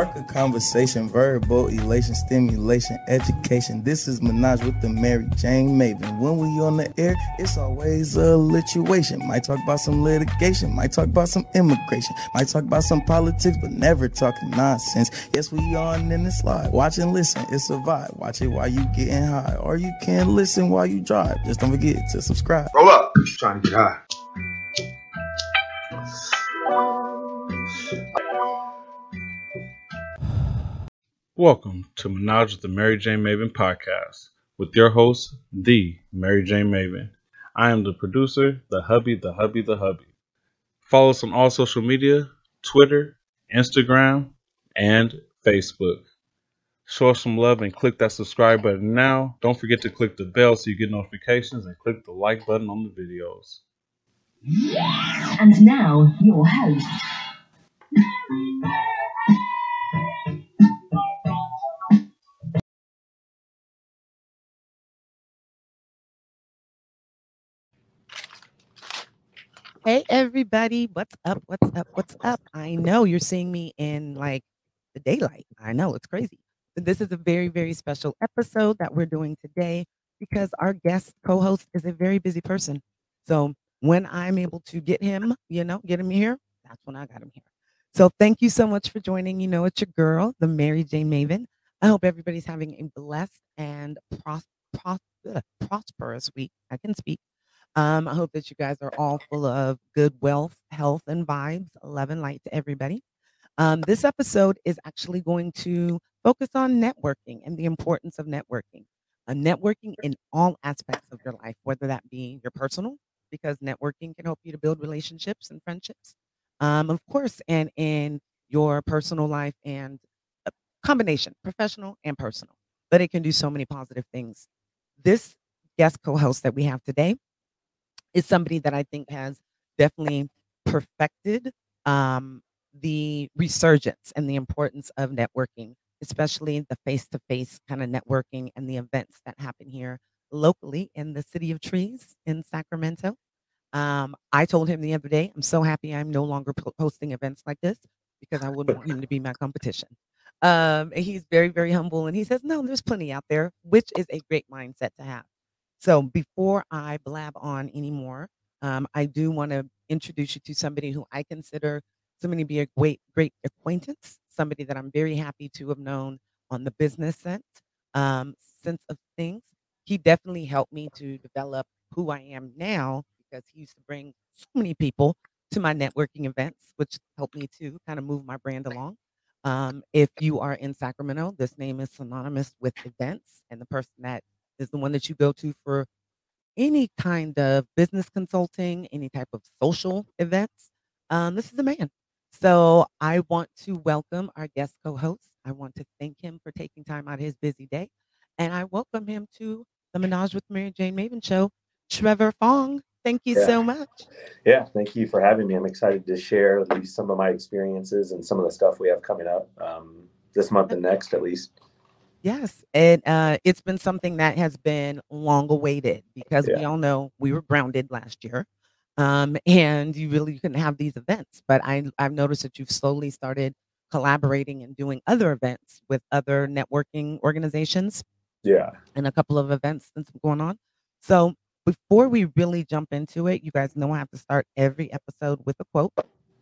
Spark a conversation, verbal elation, stimulation, education. This is Menage with the MariJayne Maven. When we on the air, it's always a lituation. Might talk about some litigation, might talk about some immigration, might talk about some politics, but never talking nonsense. Yes, we on in the slide. Watch and listen, it's a vibe. Watch it while you getting high, or you can listen while you drive. Just don't forget to subscribe. Roll up. Trying to get high. Welcome to Menage with the MariJayne Maven podcast with your host, the MariJayne Maven. I am the producer, the hubby, the hubby, the hubby. Follow us on all social media Twitter, Instagram, and Facebook. Show us some love and click that subscribe button now. Don't forget to click the bell so you get notifications and click the like button on the videos. And now, your host. Hey everybody, what's up? What's up? What's up? I know you're seeing me in like the daylight. I know it's crazy. This is a very, very special episode that we're doing today because our guest co-host is a very busy person. So when I'm able to get him, you know, get him here, that's when I got him here. So thank you so much for joining. You know, it's your girl, the MariJayne Maven. I hope everybody's having a blessed and pros- pros- prosperous week. I can speak. Um, I hope that you guys are all full of good wealth, health, and vibes. Love and light to everybody. Um, this episode is actually going to focus on networking and the importance of networking. Uh, networking in all aspects of your life, whether that be your personal, because networking can help you to build relationships and friendships, um, of course, and in your personal life and a combination, professional and personal. But it can do so many positive things. This guest co host that we have today is somebody that I think has definitely perfected um, the resurgence and the importance of networking, especially the face to face kind of networking and the events that happen here locally in the City of Trees in Sacramento. Um, I told him the other day, I'm so happy I'm no longer hosting events like this because I wouldn't want him to be my competition. Um, and he's very, very humble and he says, No, there's plenty out there, which is a great mindset to have. So before I blab on anymore, um, I do want to introduce you to somebody who I consider somebody to be a great, great acquaintance, somebody that I'm very happy to have known on the business sense, um, sense of things. He definitely helped me to develop who I am now because he used to bring so many people to my networking events, which helped me to kind of move my brand along. Um, if you are in Sacramento, this name is synonymous with events, and the person that is the one that you go to for any kind of business consulting, any type of social events. Um, this is the man. So I want to welcome our guest co-host. I want to thank him for taking time out of his busy day, and I welcome him to the Menage with MariJayne Maven show. Trevor Fong, thank you Yeah. so much. Yeah, thank you for having me. I'm excited to share at least some of my experiences and some of the stuff we have coming up um, this month and next, at least. Yes, and uh, it's been something that has been long awaited because we all know we were grounded last year, um, and you really couldn't have these events. But I, I've noticed that you've slowly started collaborating and doing other events with other networking organizations Yeah, and a couple of events that's going on. So before we really jump into it, you guys know I have to start every episode with a quote.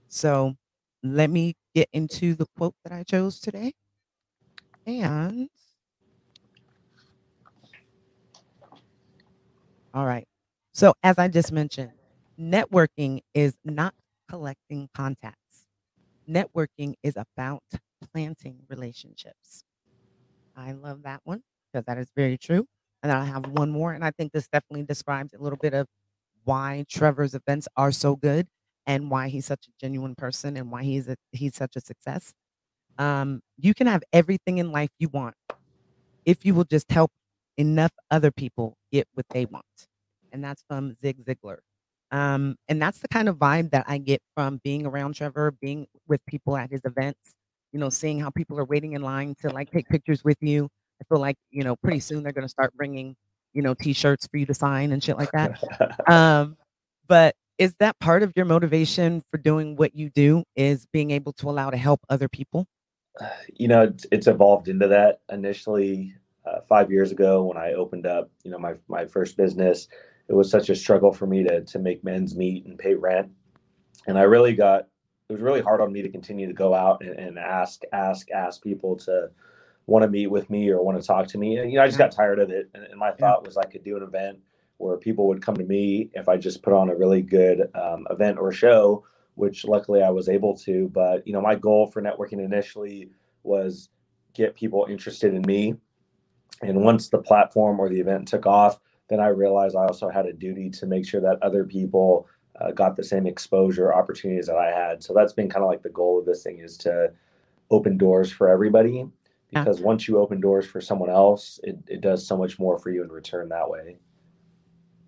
So let me get into the quote that I chose today. And all right. So as I just mentioned, networking is not collecting contacts. Networking is about planting relationships. I love that one because that is very true. And I have one more, and I think this definitely describes a little bit of why Trevor's events are so good and why he's such a genuine person and why he's a, he's such a success. Um, you can have everything in life you want if you will just help enough other people get what they want. And that's from Zig Ziglar. Um, and that's the kind of vibe that I get from being around Trevor, being with people at his events, you know, seeing how people are waiting in line to like take pictures with you. I feel like, you know, pretty soon they're going to start bringing, you know, t-shirts for you to sign and shit like that. Um, but is that part of your motivation for doing what you do is being able to allow to help other people? you know, it's, it's evolved into that. Initially, uh, five years ago, when I opened up, you know, my my first business, it was such a struggle for me to to make ends meet and pay rent, and I really got it was really hard on me to continue to go out and, and ask ask ask people to want to meet with me or want to talk to me. And, you know, I just got tired of it. And, and my thought was I could do an event where people would come to me if I just put on a really good um, event or show, which luckily I was able to. But, you know, my goal for networking initially was get people interested in me. And once the platform or the event took off, then I realized I also had a duty to make sure that other people uh, got the same exposure opportunities that I had. So that's been kind of like the goal of this thing is to open doors for everybody because yeah. once you open doors for someone else, it, it does so much more for you in return that way.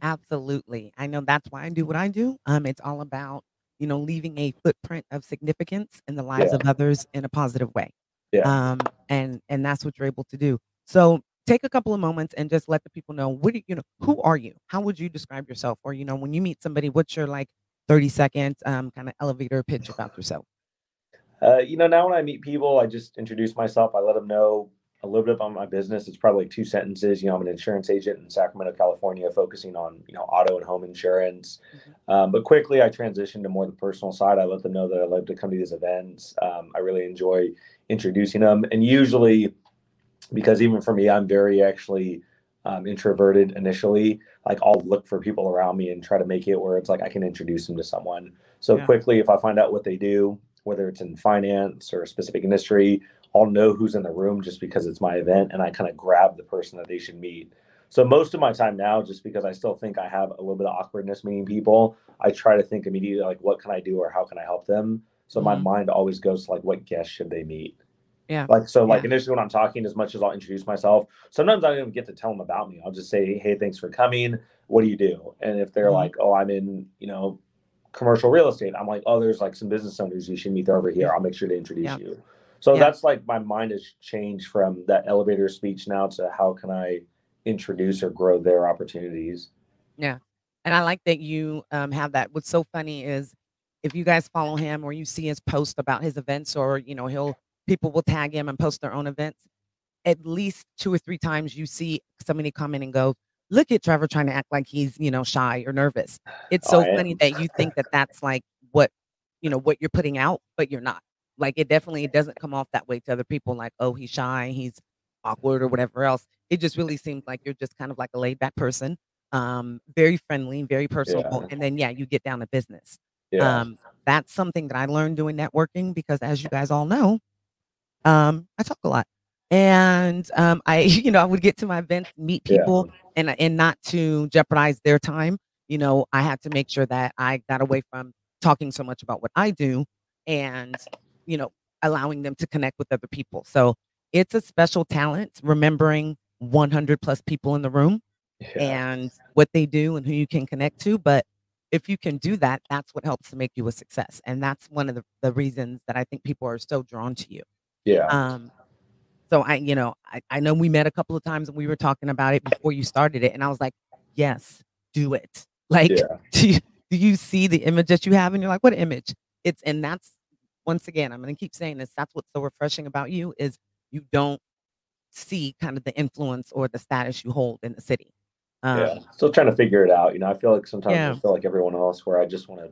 Absolutely. I know that's why I do what I do. Um, it's all about, you know, leaving a footprint of significance in the lives yeah. of others in a positive way. Yeah. Um, and and that's what you're able to do. So take a couple of moments and just let the people know what do you know, who are you? How would you describe yourself? Or, you know, when you meet somebody, what's your like 30 second um kind of elevator pitch about yourself? Uh, you know, now when I meet people, I just introduce myself. I let them know a little bit about my business. It's probably like two sentences. You know, I'm an insurance agent in Sacramento, California, focusing on you know auto and home insurance. Mm-hmm. Um, but quickly, I transitioned to more the personal side. I let them know that I love to come to these events. Um, I really enjoy introducing them, and usually, because even for me, I'm very actually um, introverted initially. Like I'll look for people around me and try to make it where it's like I can introduce them to someone. So yeah. quickly, if I find out what they do, whether it's in finance or a specific industry, I'll know who's in the room just because it's my event and I kind of grab the person that they should meet. So most of my time now, just because I still think I have a little bit of awkwardness meeting people, I try to think immediately like what can I do or how can I help them? So mm-hmm. my mind always goes to like what guests should they meet? Yeah. Like so like yeah. initially when I'm talking, as much as I'll introduce myself, sometimes I don't even get to tell them about me. I'll just say, Hey, thanks for coming. What do you do? And if they're mm-hmm. like, Oh, I'm in, you know, commercial real estate. I'm like, oh, there's like some business owners you should meet over here. I'll make sure to introduce yeah. you. So yeah. that's like my mind has changed from that elevator speech now to how can I introduce or grow their opportunities. Yeah. And I like that you um, have that. What's so funny is if you guys follow him or you see his post about his events or, you know, he'll, people will tag him and post their own events. At least two or three times you see somebody come in and go, look at Trevor trying to act like he's, you know, shy or nervous. It's so oh, funny that you think that that's like what, you know, what you're putting out, but you're not. Like it definitely doesn't come off that way to other people like, oh, he's shy, he's awkward or whatever else. It just really seems like you're just kind of like a laid back person, um, very friendly, very personable. Yeah. And then, yeah, you get down to business. Yeah. Um, that's something that I learned doing networking because as you guys all know, um, I talk a lot and um, I, you know, I would get to my events, meet people, yeah. and and not to jeopardize their time. You know, I had to make sure that I got away from talking so much about what I do, and you know, allowing them to connect with other people. So it's a special talent, remembering 100 plus people in the room yeah. and what they do and who you can connect to. But if you can do that, that's what helps to make you a success, and that's one of the, the reasons that I think people are so drawn to you. Yeah. Um, so I, you know, I, I know we met a couple of times and we were talking about it before you started it. And I was like, yes, do it. Like, yeah. do, you, do you see the image that you have? And you're like, what image? It's, and that's, once again, I'm going to keep saying this. That's what's so refreshing about you is you don't see kind of the influence or the status you hold in the city. Um, yeah. Still trying to figure it out. You know, I feel like sometimes yeah. I feel like everyone else where I just want to,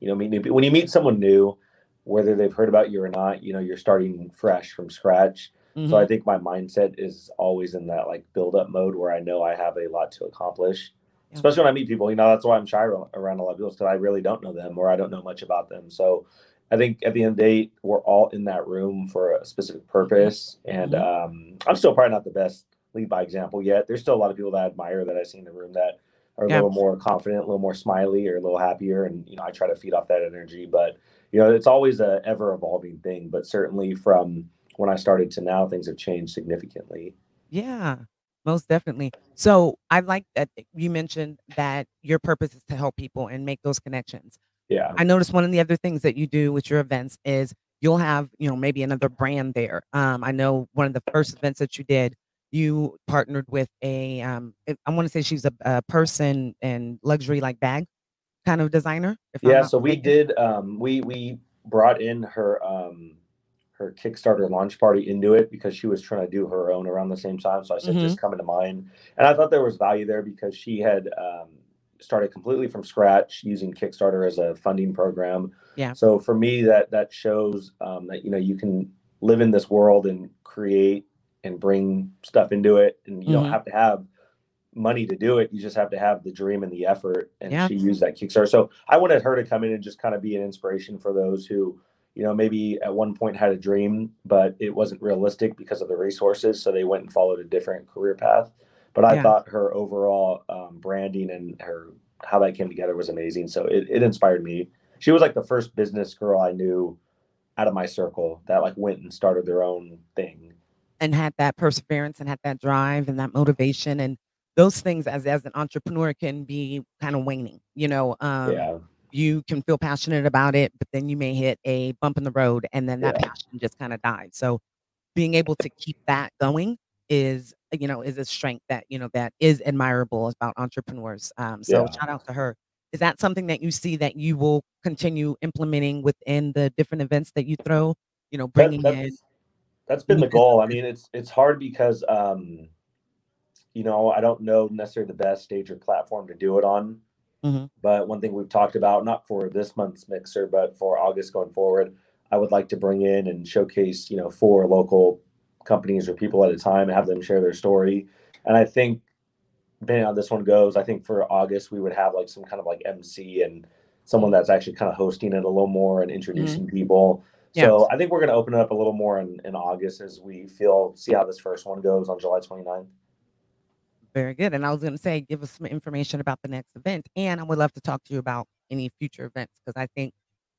you know, meet new people. When you meet someone new, whether they've heard about you or not, you know, you're starting fresh from scratch Mm-hmm. So I mm-hmm. think my mindset is always in that like build up mode where I know I have a lot to accomplish. Yeah. Especially when I meet people, you know, that's why I'm shy around a lot of people because I really don't know them or I don't know much about them. So I think at the end of the day, we're all in that room for a specific purpose. And mm-hmm. um, I'm still probably not the best lead by example yet. There's still a lot of people that I admire that I see in the room that are a yeah. little more confident, a little more smiley, or a little happier. And you know, I try to feed off that energy. But you know, it's always a ever evolving thing. But certainly from when I started to now, things have changed significantly. Yeah, most definitely. So I like that you mentioned that your purpose is to help people and make those connections. Yeah. I noticed one of the other things that you do with your events is you'll have, you know, maybe another brand there. Um, I know one of the first events that you did, you partnered with a, um, I want to say she's a, a person and luxury like bag kind of designer. yeah. So we did, um, we, we brought in her, um, her Kickstarter launch party into it because she was trying to do her own around the same time. So I said, Mhm. just come into mine. And I thought there was value there because she had um, started completely from scratch using Kickstarter as a funding program. Yeah. So for me, that that shows um, that you know you can live in this world and create and bring stuff into it, and you Mhm. don't have to have money to do it. You just have to have the dream and the effort. And Yeah. she used that Kickstarter. So I wanted her to come in and just kind of be an inspiration for those who, you know, maybe at one point had a dream, but it wasn't realistic because of the resources. So they went and followed a different career path. But I Yeah. thought her overall um, branding and her how that came together was amazing. So it, it inspired me. She was like the first business girl I knew out of my circle that like went and started their own thing. and had that perseverance and had that drive and that motivation and those things as as an entrepreneur can be kind of waning you know um yeah. you can feel passionate about it but then you may hit a bump in the road and then that Yeah. passion just kind of dies so being able to keep that going is you know is a strength that you know that is admirable about entrepreneurs um so Yeah. shout out to her is that something that you see that you will continue implementing within the different events that you throw you know That- bringing in that's, that's been the goal. I mean, it's it's hard because um, you know I don't know necessarily the best stage or platform to do it on. Mhm. But one thing we've talked about, not for this month's mixer, but for August going forward, I would like to bring in and showcase, you know, four local companies or people at a time and have them share their story. And I think, depending on how this one goes, I think for August we would have like some kind of like MC and someone that's actually kind of hosting it a little more and introducing people. Yeah. So I think we're going to open it up a little more in, in August as we feel see how this first one goes on July 29th. Very good. And I was going to say, give us some information about the next event. And I would love to talk to you about any future events because I think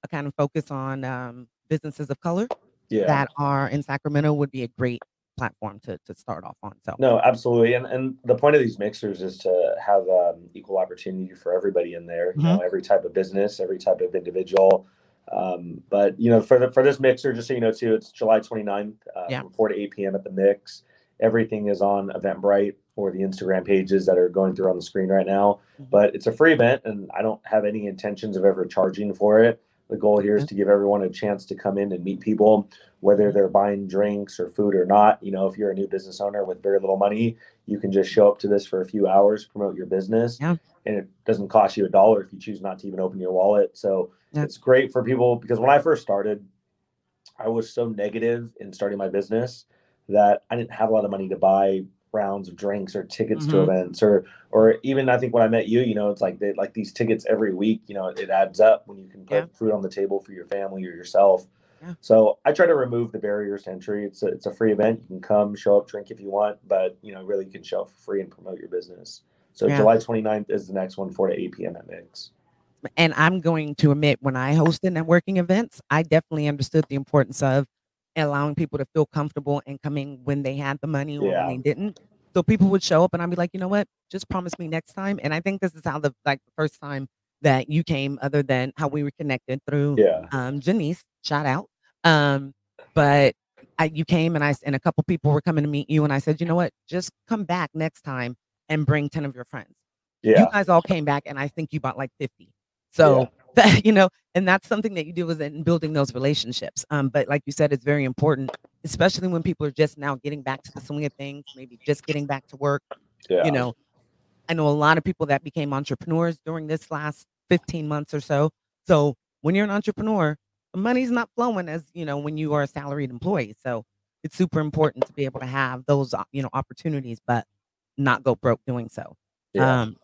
a kind of focus on um, businesses of color Yeah. that are in Sacramento would be a great platform to, to start off on. So, No, absolutely. And and the point of these mixers is to have um, equal opportunity for everybody in there. You know, every type of business, every type of individual. Um, but you know, for the for this mixer, just so you know too, it's July 29th, uh, Yeah. from 4 to 8 p.m. at the mix. Everything is on Eventbrite or the Instagram pages that are going through on the screen right now. Mhm. But it's a free event, and I don't have any intentions of ever charging for it. The goal here is to give everyone a chance to come in and meet people, whether they're buying drinks or food or not. You know, if you're a new business owner with very little money, you can just show up to this for a few hours, promote your business, Yeah. and it doesn't cost you a dollar if you choose not to even open your wallet. So Yeah. it's great for people because when I first started, I was so negative in starting my business that I didn't have a lot of money to buy rounds of drinks or tickets to Mhm. events or or even I think when I met you, you know, it's like they like these tickets every week, you know, it adds up when you can put Yeah. food on the table for your family or yourself. Yeah. So I try to remove the barriers to entry. It's a, it's a free event. You can come, show up, drink if you want, but you know, really you can show up for free and promote your business. So Yeah. July 29th is the next one, 4 to 8 p.m. at Mix. and I'm going to admit, when I hosted networking events, I definitely understood the importance of allowing people to feel comfortable and coming when they had the money or Yeah. when they didn't. So people would show up and I'd be like, you know what? Just promise me next time. And I think this is how the like the first time that you came, other than how we were connected through Yeah. um Janice, shout out. Um, but I, you came and I and a couple people were coming to meet you, and I said, you know what? Just come back next time and bring 10 of your friends. Yeah. You guys all came back, and I think you bought like 50. So that, you know, and that's something that you do is in building those relationships. Um, but like you said, it's very important, especially when people are just now getting back to the swing of things, maybe just getting back to work. yeah. You know, I know a lot of people that became entrepreneurs during this last 15 months or so. So when you're an entrepreneur, the money's not flowing as you know when you are a salaried employee. So it's super important to be able to have those uh, you know opportunities, but not go broke doing so. yeah. Um,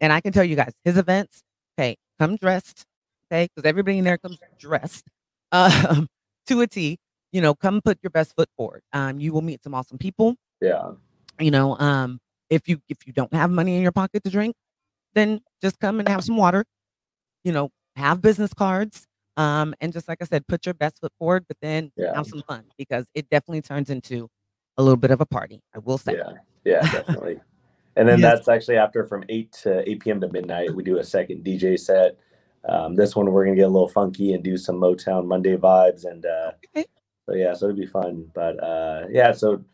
and I can tell you guys, his events, okay, come dressed, okay, because everybody in there comes dressed um, to a T. You know, come put your best foot forward. Um, you will meet some awesome people. yeah. You know, um, if you if you don't have money in your pocket to drink, then just come and have some water. You know, have business cards. Um, and just like I said, put your best foot forward, but then Yeah. have some fun because it definitely turns into a little bit of a party. I will say. Yeah, yeah, definitely. And then Yes. that's actually after from eight to eight p.m. to midnight. We do a second DJ set. Um, this one we're gonna get a little funky and do some Motown Monday vibes, and uh, Okay. so yeah, so it'll be fun. But uh, yeah, so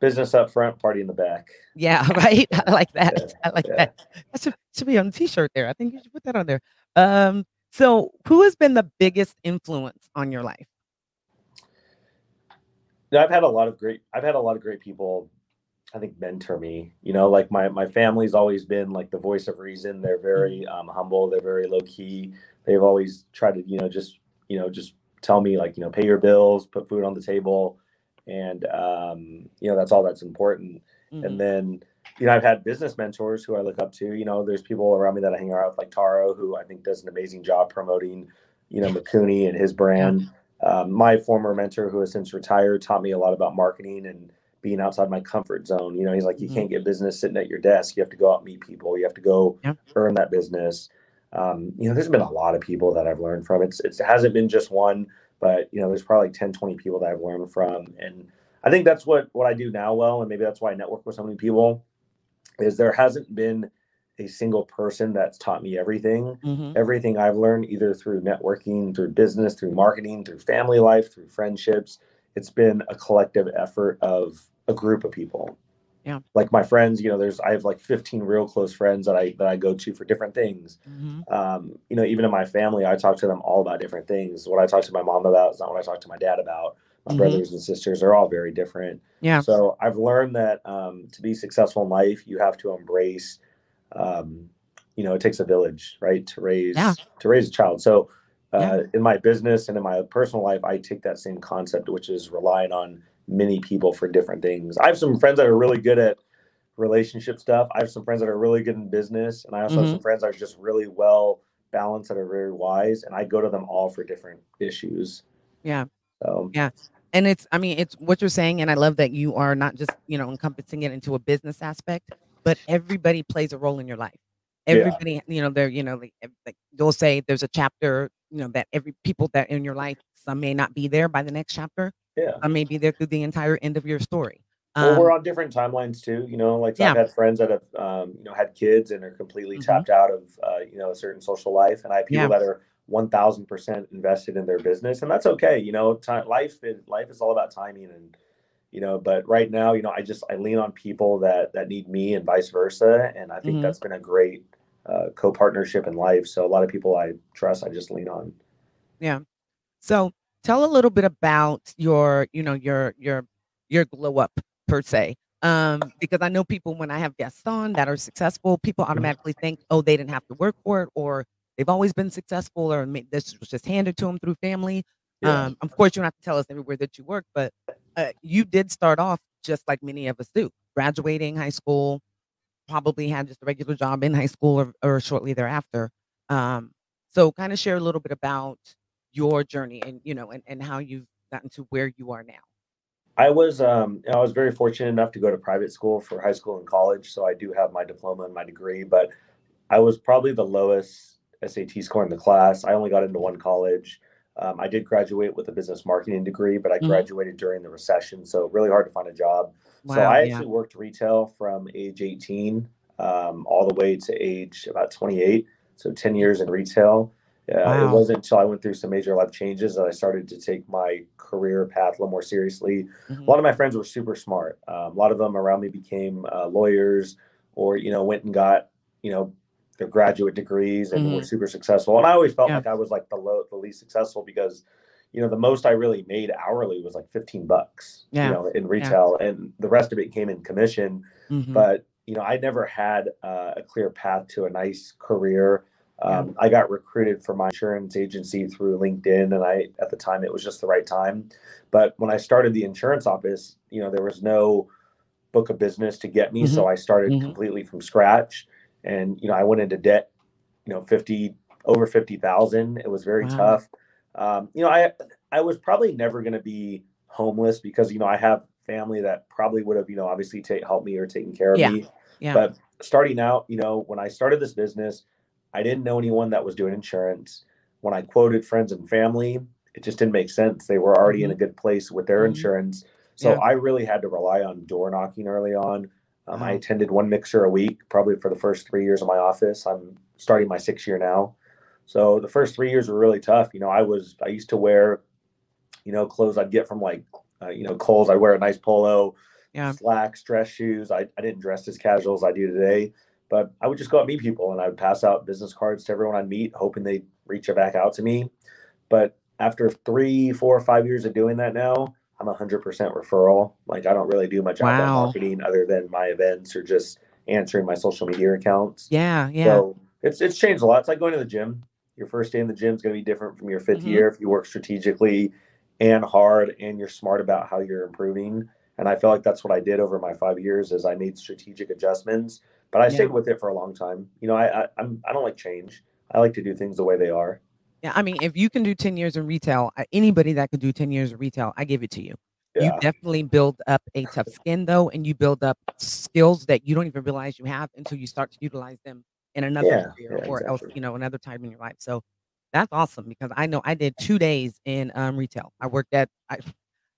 business up front, party in the back. Yeah, right. I like that. Yeah, I like yeah. that. That should, should be on the t-shirt there. I think you should put that on there. Um, so who has been the biggest influence on your life? know, I've had a lot of great I've had a lot of great people I think mentor me. You know, like my my family's always been like the voice of reason. They're very um, humble. They're very low key. They've always tried to you know just you know just tell me like you know pay your bills, put food on the table, and um, you know that's all that's important. Mhm. And then you know I've had business mentors who I look up to. You know, there's people around me that I hang out with, like Taro, who I think does an amazing job promoting you know McCooney and his brand. Um, my former mentor, who has since retired, taught me a lot about marketing and being outside my comfort zone. You know, he's like, you Mhm. can't get business sitting at your desk. You have to go out and meet people. You have to go Yeah. earn that business. Um, you know, there's been a lot of people that I've learned from. It's, it's it hasn't been just one, but you know, there's probably 10, 20 people that I've learned from. And I think that's what what I do now well, and maybe that's why I network with so many people. Is there hasn't been a single person that's taught me everything Mhm. everything I've learned, either through networking, through business, through marketing, through family life, through friendships, it's been a collective effort of a group of people. Yeah. Like my friends, you know, there's I have like 15 real close friends that I that I go to for different things. Mhm. Um, you know, even in my family, I talk to them all about different things. What I talk to my mom about is not what I talk to my dad about. My Mhm. brothers and sisters are all very different. Yeah. So I've learned that um, to be successful in life, you have to embrace. Um, you know, it takes a village, right, to raise Yeah. to raise a child. So, uh, Yeah. in my business and in my personal life, I take that same concept, which is relying on many people for different things. I have some friends that are really good at relationship stuff. I have some friends that are really good in business, and I also have Mhm. some friends that are just really well balanced that are very wise. And I go to them all for different issues. Yeah. So Yeah. And it's, I mean, it's what you're saying. And I love that you are not just, you know, encompassing it into a business aspect, but everybody plays a role in your life. Yeah. Everybody, you know, they're, you know, like, like they'll say there's a chapter, you know, that every people that in your life, some may not be there by the next chapter. yeah. Some may be there through the entire end of your story. well, Um, we're on different timelines too. You know, like Yeah. I've had friends that have, um, you know, had kids and are completely Mhm. tapped out of, uh, you know, a certain social life, and I have people Yeah. that are one thousand percent invested in their business, and that's okay. You know, time life is life is all about timing, and you know, but right now, you know, I just I lean on people that that need me, and vice versa, and I think Mhm. that's been a great uh, co-partnership in life. So a lot of people I trust, I just lean on. Yeah. So tell a little bit about your, you know, your your your glow up per se. Um, because I know people when I have guests on that are successful, people automatically think, oh, they didn't have to work for it, or they've always been successful, or this was just handed to them through family. Yeah. Um, of course, you don't have to tell us everywhere that you work, but uh, you did start off just like many of us do, graduating high school, probably had just a regular job in high school or, or shortly thereafter. Um, so kind of share a little bit about your journey and you know and, and how you've gotten to where you are now. I was um, I was very fortunate enough to go to private school for high school and college, so I do have my diploma and my degree. But I was probably the lowest SAT score in the class. I only got into one college. Um, I did graduate with a business marketing degree, but I Mhm. graduated during the recession, so really hard to find a job. So I yeah. actually worked retail from age 18 um, all the way to age about 28. So 10 years in retail. Uh, It wasn't until I went through some major life changes that I started to take my career path a little more seriously. Mhm. A lot of my friends were super smart. Um, a lot of them around me became uh, lawyers or, you know, went and got, you know, their graduate degrees and were Mhm. super successful. And I always felt Yeah. like I was like the low, the least successful because, you know, the most I really made hourly was like 15 bucks, Yeah. you know, in retail and the rest of it came in commission Mhm. but you know, I never had uh, a clear path to a nice career. Yeah. Um, I got recruited for my insurance agency through LinkedIn, and I at the time it was just the right time. But when I started the insurance office, you know, there was no book of business to get me, so I started Mhm. completely from scratch. And you know, I went into debt, you know, fifty over fifty thousand. It was very Wow. tough. Um, you know, I I was probably never going to be homeless because you know I have family that probably would have you know obviously take helped me or taken care of Yeah. me. yeah. But starting out, you know, when I started this business, I didn't know anyone that was doing insurance. When I quoted friends and family, it just didn't make sense. They were already in a good place with their Mhm. insurance. So Yeah. I really had to rely on door knocking early on. Um, I attended one mixer a week, probably for the first three years of my office. I'm starting my sixth year now. So the first three years were really tough. You know, I was, I used to wear, you know, clothes I'd get from like, uh, you know, Kohl's. I'd wear a nice polo, Yeah. slacks, dress shoes. I, I didn't dress as casual as I do today, but I would just go out and meet people and I would pass out business cards to everyone I'd meet, hoping they'd reach back out to me. But after three, four, five years of doing that now, I'm 100% referral. Like I don't really do much outbound Wow. marketing other than my events or just answering my social media accounts. Yeah, yeah. So it's it's changed a lot. It's like going to the gym. Your first day in the gym is going to be different from your 5th Mhm. year if you work strategically and hard and you're smart about how you're improving. And I feel like that's what I did over my five years is I made strategic adjustments, but I Yeah. stayed with it for a long time. You know, I, I I'm I don't like change. I like to do things the way they are. Yeah, I mean, if you can do 10 years in retail, uh, anybody that could do 10 years in retail, I give it to you. You definitely build up a tough skin though, and you build up skills that you don't even realize you have until you start to utilize them in another Yeah, career yeah, or else, you know, another time in your life. So that's awesome because I know I did two days in um, retail. I worked at I,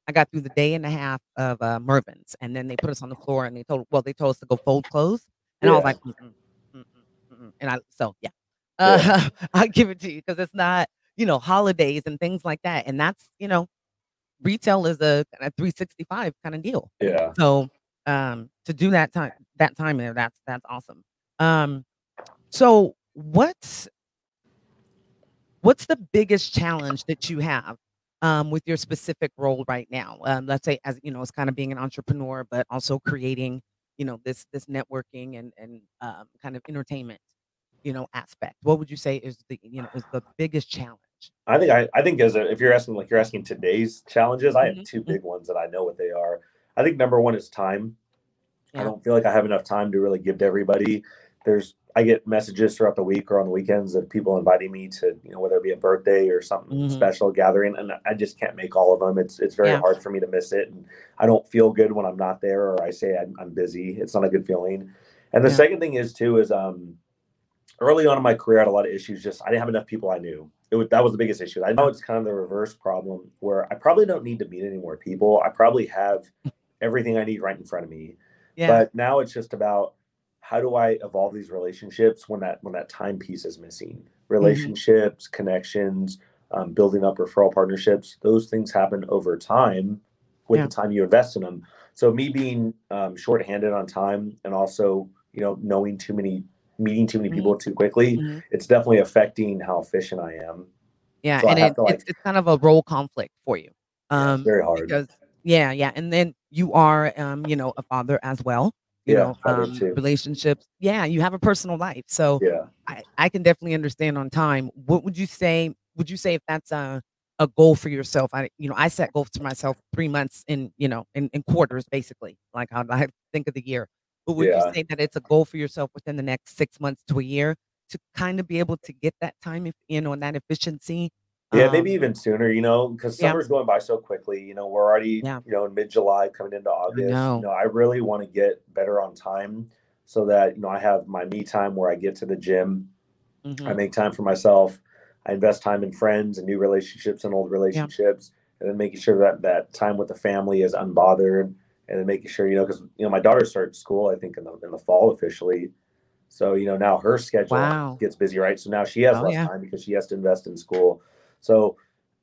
I got through the day and a half of uh, Mervyn's, and then they put us on the floor and they told well they told us to go fold clothes, and I was like, mm-mm, mm-mm, mm-mm. and I so yeah, uh, I'll give it to you because it's not you know holidays and things like that, and that's you know retail is a, a 365 kind of deal. Yeah. So um to do that time that time there, that's that's awesome. Um so what's what's the biggest challenge that you have um with your specific role right now? Um let's say as you know, it's kind of being an entrepreneur, but also creating, you know, this this networking and and um kind of entertainment, you know, aspect. What would you say is the you know is the biggest challenge? I think I, I think as a, if you're asking like you're asking today's challenges, I have Mhm, two mhm. big ones that I know what they are. I think number one is time. I don't feel like I have enough time to really give to everybody. There's I get messages throughout the week or on the weekends of people inviting me to, you know, whether it be a birthday or something Mhm. special gathering, and I just can't make all of them. It's it's very Yeah. hard for me to miss it, and I don't feel good when I'm not there or I say I'm, I'm busy. It's not a good feeling. And the Yeah. second thing is too is um early on in my career, I had a lot of issues. Just I didn't have enough people I knew. It was that was the biggest issue. I know it's kind of the reverse problem where I probably don't need to meet any more people. I probably have everything I need right in front of me. Yeah. But now it's just about how do I evolve these relationships when that when that time piece is missing? Relationships, connections, um, building up referral partnerships. Those things happen over time with Yeah. the time you invest in them. So me being um, shorthanded on time and also you know knowing too many meeting too many Mhm. people too quickly, Mhm. it's definitely affecting how efficient I am. Yeah, So and it, to, like- it's it's kind of a role conflict for you. Yeah, Um, it's very hard. because yeah, yeah, and then you are um, you know, a father as well. You Yeah, know, um, relationships. Yeah, you have a personal life, so Yeah. I I can definitely understand on time. What would you say? Would you say if that's a a goal for yourself? I you know I set goals to myself three months in you know in, in quarters basically, like how I think of the year. But would Yeah. you say that it's a goal for yourself within the next six months to a year to kind of be able to get that time, in on that efficiency? Yeah, maybe Um, even sooner, you know, because yeah. summer's going by so quickly. You know, we're already, Yeah. you know, in mid July coming into August. know. You know, I really want to get better on time so that, you know, I have my me time where I get to the gym, I mhm. make time for myself, I invest time in friends and new relationships and old relationships, and then making sure that that time with the family is unbothered, and then making sure, you know, because you know, my daughter starts school, I think in the in the fall officially. So, you know, now her schedule Wow. gets busy, right? So now she has Oh, less yeah. time because she has to invest in school. So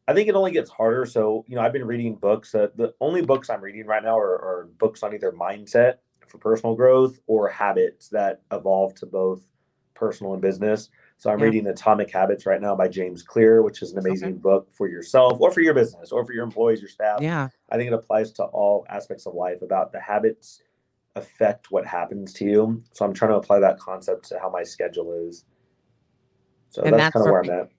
I think it only gets harder. So, you know, I've been reading books. Uh, the only books I'm reading right now are, are books on either mindset for personal growth or habits that evolve to both personal and business. So I'm Yeah. reading Atomic Habits right now by James Clear, which is an amazing book for yourself or for your business or for your employees, your staff. Yeah. I think it applies to all aspects of life about the habits affect what happens to you. So I'm trying to apply that concept to how my schedule is. So And that's, that's kind of where I'm at.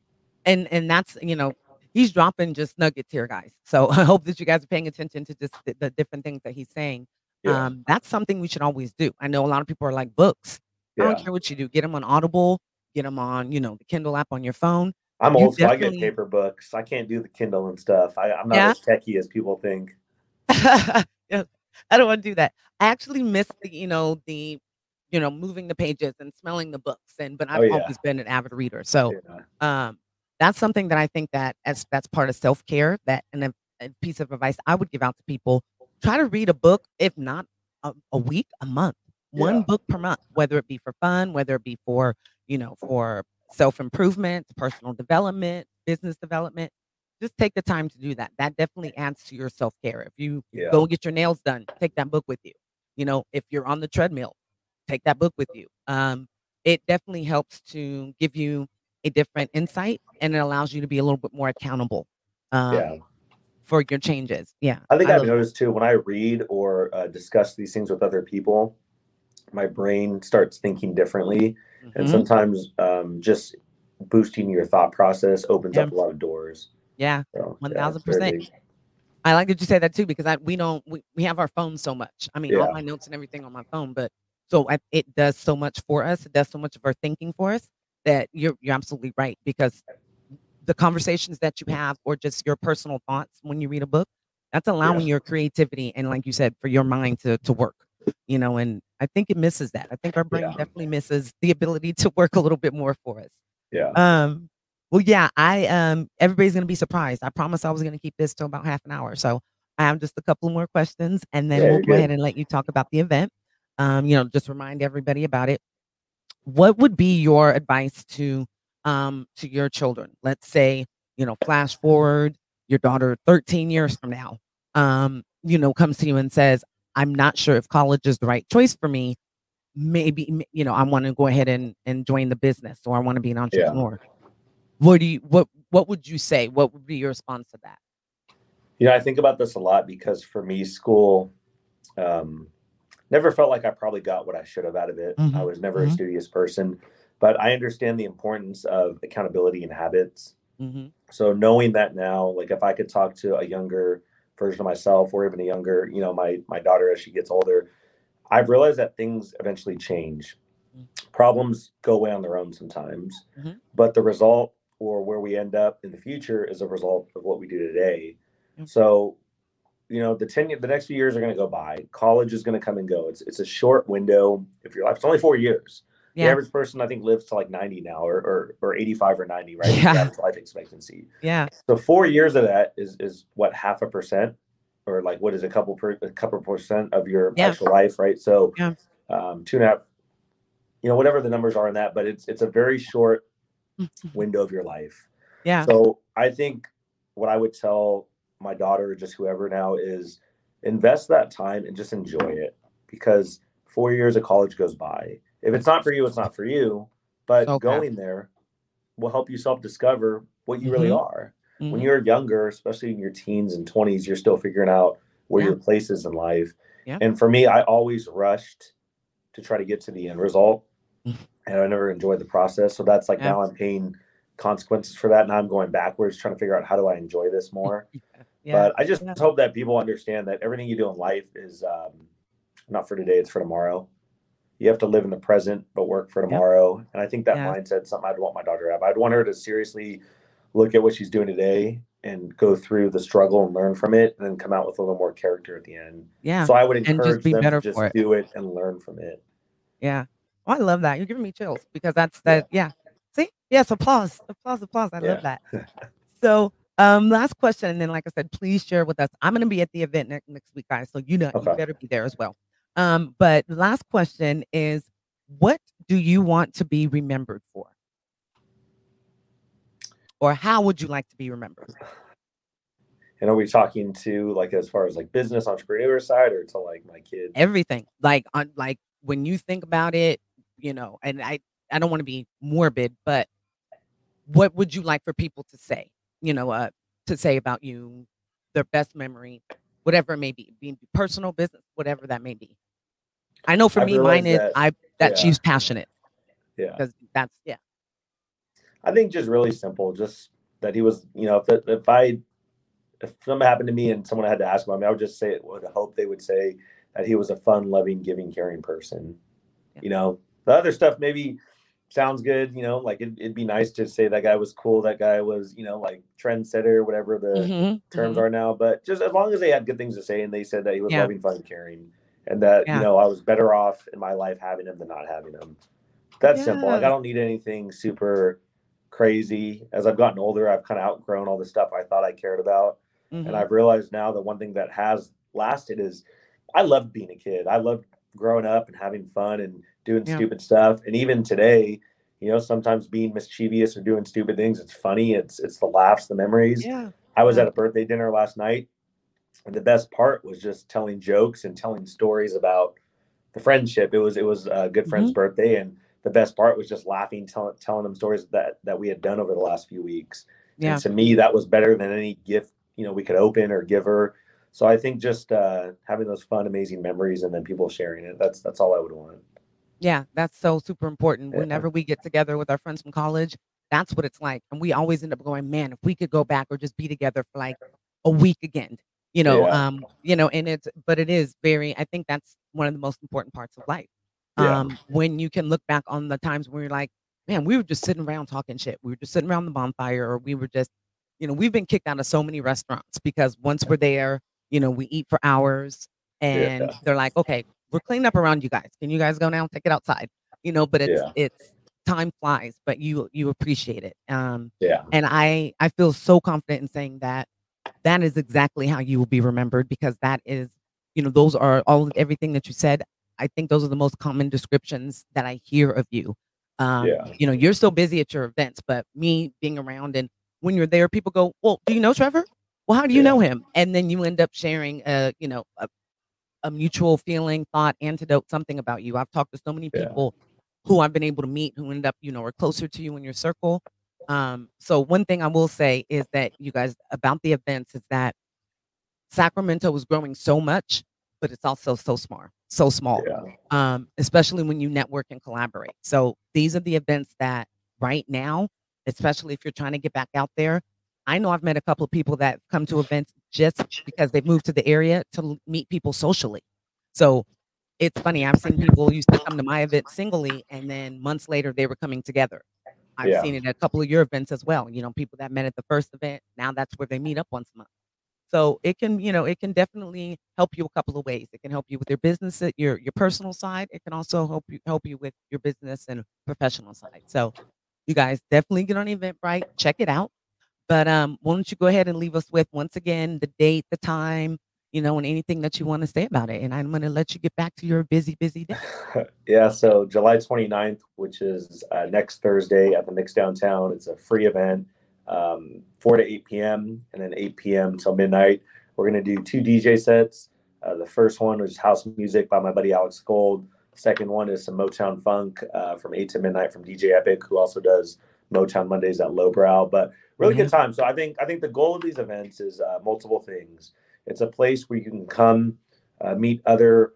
And and that's you know he's dropping just nuggets here guys so i hope that you guys are paying attention to just the, the different things that he's saying Yeah. um that's something we should always do i know a lot of people are like books i don't care what you do get them on audible get them on you know the kindle app on your phone I'm you old school. I get paper books. I can't do the Kindle and stuff. I, I'm not Yeah? as techy as people think. Yeah, i don't want to do that i actually miss the you know the you know moving the pages and smelling the books and but i've Oh, yeah. always been an avid reader so Yeah. um that's something that i think that as that's part of self-care that and a, a piece of advice i would give out to people try to read a book if not a, a week a month one book per month whether it be for fun whether it be for you know for self-improvement personal development business development just take the time to do that. That definitely adds to your self-care. If you Yeah. go get your nails done take that book with you. You know if you're on the treadmill take that book with you. Um it definitely helps to give you a different insight and it allows you to be a little bit more accountable um Yeah. for your changes. Yeah. I think I that. noticed too when I read or uh, discuss these things with other people, my brain starts thinking differently, and Mhm. sometimes um, just boosting your thought process opens Yeah. up a lot of doors. Yeah. So, One yeah, thousand it's very percent. big. I like that you say that too because I we don't we, we have our phones so much. I mean, all my notes and everything on my phone, but so I, it does so much for us. It does so much of our thinking for us that you're you're absolutely right because the conversations that you have or just your personal thoughts when you read a book, that's allowing your creativity and like you said for your mind to to work. You know, and I think it misses that. I think our brain Yeah. definitely misses the ability to work a little bit more for us. Yeah. Um, well, yeah, I um everybody's gonna be surprised. I promised I was gonna keep this to about half an hour. So I have just a couple more questions and then Yeah, we'll go ahead and let you talk about the event. Um, you know, just remind everybody about it. What would be your advice to um to your children? Let's say, you know, flash forward your daughter 13 years from now, um, you know, comes to you and says, I'm not sure if college is the right choice for me. Maybe, you know, I want to go ahead and, and join the business or I want to be an entrepreneur Yeah. what do you what what would you say what would be your response to that You know, I think about this a lot because for me, school um, never felt like I probably got what I should have out of it. I Mhm, was never a mhm. studious person, but I understand the importance of accountability and habits. mm-hmm. So knowing that now, like if I could talk to a younger version of myself or even a younger, you know, my my daughter as she gets older, I've realized that things eventually change. Mm. Problems go away on their own sometimes, Mhm. but the result or where we end up in the future is a result of what we do today. So, you know, the ten the next few years are going to go by. College is going to come and go. It's it's a short window. If your life, it's only four years. The average person, I think, lives to like ninety now, or or, or eighty five or ninety, right? Yeah. Life expectancy. yeah So four years of that is is what half a percent, or like what is a couple per a couple percent of your Yeah. actual life, right? So Yeah. um, two and a half, you know, whatever the numbers are in that, but it's it's a very short window of your life. yeah So I think what I would tell my daughter or just whoever now is invest that time and just enjoy it because four years of college goes by. If it's not for you, it's not for you. But bad. going there will help you self discover what you really Mhm. are. When mhm, you're younger, especially in your teens and 20s, you're still figuring out where Yeah. your place is in life. Yeah. And for me, I always rushed to try to get to the end result. And I never enjoyed the process. So that's like Yeah. now I'm paying consequences for that. Now I'm going backwards, trying to figure out how do I enjoy this more. yeah But I just Yeah. hope that people understand that everything you do in life is um, not for today, it's for tomorrow. You have to live in the present, but work for tomorrow. And I think that Yeah. mindset something I'd want my daughter to have. I'd want her to seriously look at what she's doing today and go through the struggle and learn from it and then come out with a little more character at the end. yeah So I would just encourage be them better to just it. do it and learn from it. yeah oh, i love that you're giving me chills because that's that yeah see yes applause applause applause i love that so um last question and then like i said please share with us. I'm going to be at the event next, next week guys so you know you better be there as well. Um but last question is what do you want to be remembered for? Or how would you like to be remembered And are we talking to like as far as like business entrepreneur side or to like my kids? everything. Like on like when you think about it you know and i i don't want to be morbid but what would you like for people to say you know uh to say about you their best memory whatever it may be being personal business whatever that may be i know for I've me mine realized is i that yeah. she's passionate Yeah. because that's yeah I think just really simple, just that he was, you know, if if I if something happened to me and someone had to ask about me, I would just say it would hope they would say that he was a fun, loving, giving, caring person. Yeah. You know, the other stuff maybe sounds good, you know, like it, it'd be nice to say that guy was cool, that guy was, you know, like trendsetter, whatever the Mhm, terms mhm. are now. But just as long as they had good things to say and they said that he was Yeah. loving, fun, caring, and that Yeah. you know I was better off in my life having him than not having him. That's simple. Like I don't need anything super crazy. As I've gotten older, I've kind of outgrown all the stuff I thought I cared about, Mhm. and I've realized now that one thing that has lasted is I loved being a kid. I loved growing up and having fun and doing Yeah. stupid stuff. And even today, you know, sometimes being mischievous or doing stupid things, it's funny. It's it's the laughs, the memories. yeah I was at a birthday dinner last night, and the best part was just telling jokes and telling stories about the friendship. It was it was a good friend's birthday, and the best part was just laughing, telling telling them stories that that we had done over the last few weeks. yeah And to me, that was better than any gift you know we could open or give her. So I think just uh, having those fun, amazing memories, and then people sharing it. That's that's all I would want. Yeah, that's so super important. Yeah. Whenever we get together with our friends from college, that's what it's like. And we always end up going, man, if we could go back or just be together for like a week again, you know, Yeah. um, you know, and it's but it is very, I think that's one of the most important parts of life. Yeah. Um, when you can look back on the times where you're like, man, we were just sitting around talking shit. We were just sitting around the bonfire, or we were just, you know, we've been kicked out of so many restaurants because once we're there, you know, we eat for hours and Yeah. they're like, okay, we're cleaning up around you guys. Can you guys go now? And take it outside. You know, but it's Yeah. it's time flies, but you you appreciate it. Um, Yeah, and I I feel so confident in saying that that is exactly how you will be remembered because that is, you know, those are all everything that you said. I think those are the most common descriptions that I hear of you. Um, Yeah. you know, you're so busy at your events, but me being around and when you're there, people go, Well, do you know Trevor? Well, how do you Yeah. know him? And then you end up sharing a, you know, a, a mutual feeling, thought, antidote, something about you. I've talked to so many Yeah. people who I've been able to meet who end up, you know, are closer to you in your circle. Um, so one thing I will say is that you guys about the events is that Sacramento is growing so much, but it's also so small, so small. yeah, Um, especially when you network and collaborate. So these are the events that right now, especially if you're trying to get back out there. I know I've met a couple of people that come to events just because they've moved to the area to meet people socially. So it's funny. I've seen people used to come to my event singly, and then months later they were coming together. I've Yeah. seen it at a couple of your events as well. You know, people that met at the first event, now that's where they meet up once a month. So it can, you know, it can definitely help you a couple of ways. It can help you with your business, uh, your your personal side. It can also help you help you with your business and professional side. So you guys definitely get on Eventbrite, check it out. But um, why don't you go ahead and leave us with once again the date, the time, you know, and anything that you want to say about it. And I'm going to let you get back to your busy, busy day. yeah. So July 29th, which is uh, next Thursday at the Mix Downtown. It's a free event, um, 4 to 8 p.m. and then 8 p.m. till midnight. We're gonna do two DJ sets. Uh, the first one was house music by my buddy Alex Gold. Second one is some Motown funk uh, from 8 to midnight from DJ Epic, who also does Motown Mondays at LowBrau. But really good time. So I think I think the goal of these events is uh, multiple things. It's a place where you can come uh, meet other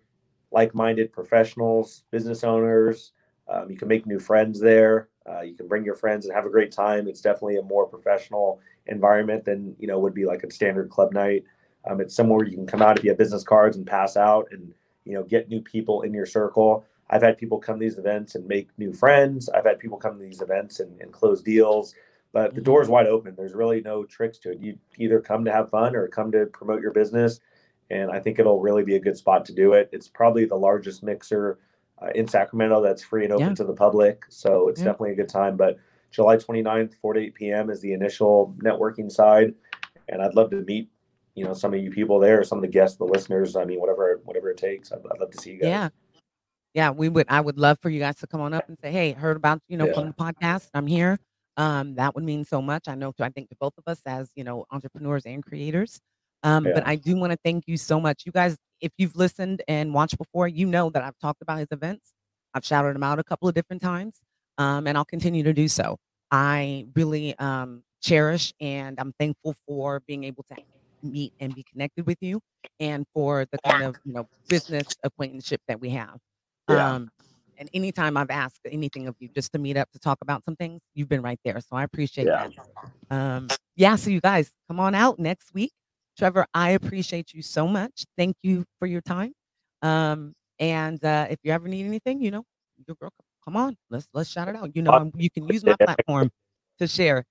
like-minded professionals, business owners. Um, you can make new friends there. Uh, you can bring your friends and have a great time. It's definitely a more professional environment than you know would be like a standard club night. Um, it's somewhere you can come out if you have business cards and pass out, and you know get new people in your circle. I've had people come to these events and make new friends. I've had people come to these events and, and close deals. But the Mhm. door is wide open. There's really no tricks to it. You either come to have fun or come to promote your business. And I think it'll really be a good spot to do it. It's probably the largest mixer uh, in Sacramento that's free and open Yeah. to the public. So it's Yeah. definitely a good time. But July 29th, 4 to 8 p.m. is the initial networking side. And I'd love to meet, you know, some of you people there, some of the guests, the listeners. I mean, whatever, whatever it takes. I'd, I'd love to see you guys. Yeah. Yeah, we would I would love for you guys to come on up and say, Hey, heard about, you know, from the podcast. I'm here. Um, that would mean so much. I know to I think to both of us as, you know, entrepreneurs and creators. Um, but I do want to thank you so much. You guys, if you've listened and watched before, you know that I've talked about his events. I've shouted him out a couple of different times. Um, and I'll continue to do so. I really um cherish and I'm thankful for being able to meet and be connected with you and for the kind of you know business acquaintanceship that we have. Yeah. Um, and anytime I've asked anything of you just to meet up to talk about some things, you've been right there. So I appreciate Yeah. that. Um, yeah, so you guys come on out next week. Trevor, I appreciate you so much. Thank you for your time. Um, and uh, if you ever need anything, you know, your girl, come on, let's let's shout it out. You know, I'm- you can use my platform to share.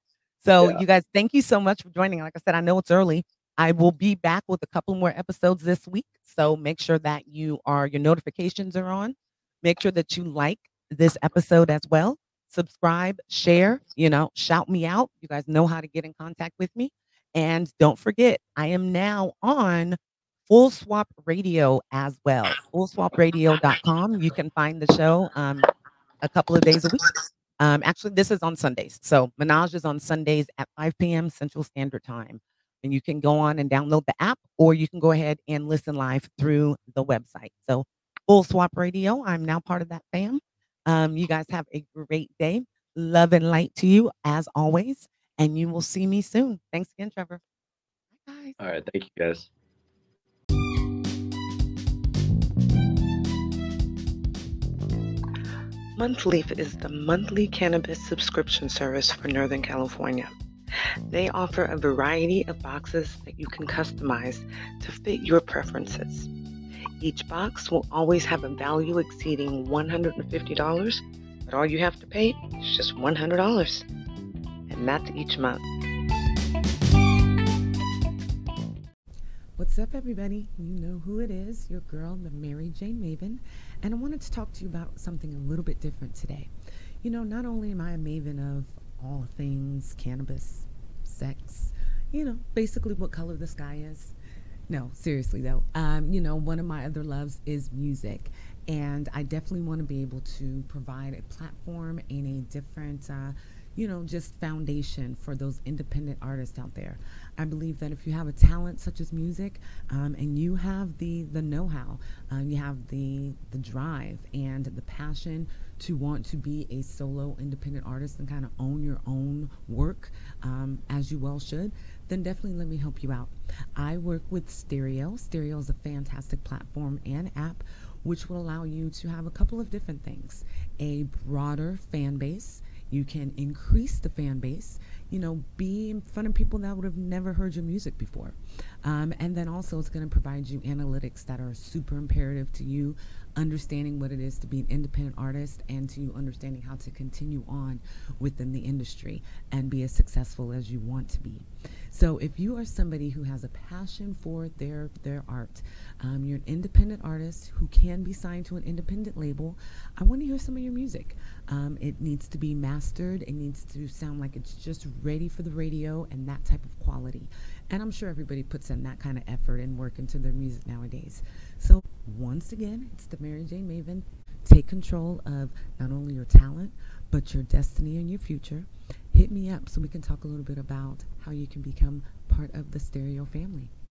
So Yeah. you guys, thank you so much for joining. Like I said, I know it's early. I will be back with a couple more episodes this week. So make sure that you are your notifications are on. Make sure that you like this episode as well. Subscribe, share, you know, shout me out. You guys know how to get in contact with me. And don't forget, I am now on Full Swap Radio as well. FullSwapRadio.com. You can find the show um, a couple of days a week. Um, actually, this is on Sundays. So Menage is on Sundays at 5 p.m. Central Standard Time. And you can go on and download the app, or you can go ahead and listen live through the website. So Full Swap Radio, I'm now part of that fam. Um, you guys have a great day. Love and light to you as always. And you will see me soon. Thanks again, Trevor. Bye, guys. All right. Thank you, guys. Monthleaf is the monthly cannabis subscription service for Northern California. They offer a variety of boxes that you can customize to fit your preferences. Each box will always have a value exceeding $150, but all you have to pay is just $100, and that's each month. What's up, everybody? You know who it is your girl, the MariJayne Maven. And I wanted to talk to you about something a little bit different today. You know, not only am I a maven of all things cannabis, sex, you know, basically what color the sky is. No, seriously though. Um, you know, one of my other loves is music. And I definitely want to be able to provide a platform and a different, uh, you know, just foundation for those independent artists out there. I believe that if you have a talent such as music, um, and you have the the know-how, um, you have the the drive and the passion to want to be a solo independent artist and kind of own your own work, um, as you well should, then definitely let me help you out. I work with Stereo. Stereo is a fantastic platform and app which will allow you to have a couple of different things a broader fan base you can increase the fan base, you know, be in front of people that would have never heard your music before. Um, and then also, it's going to provide you analytics that are super imperative to you understanding what it is to be an independent artist and to you understanding how to continue on within the industry and be as successful as you want to be. So if you are somebody who has a passion for their their art, um, you're an independent artist who can be signed to an independent label. I want to hear some of your music. Um, it needs to be mastered. It needs to sound like it's just ready for the radio and that type of quality. And I'm sure everybody puts in that kind of effort and work into their music nowadays. So once again, it's the MariJayne Maven. Take control of not only your talent, but your destiny and your future. Hit me up so we can talk a little bit about how you can become part of the Stereo family.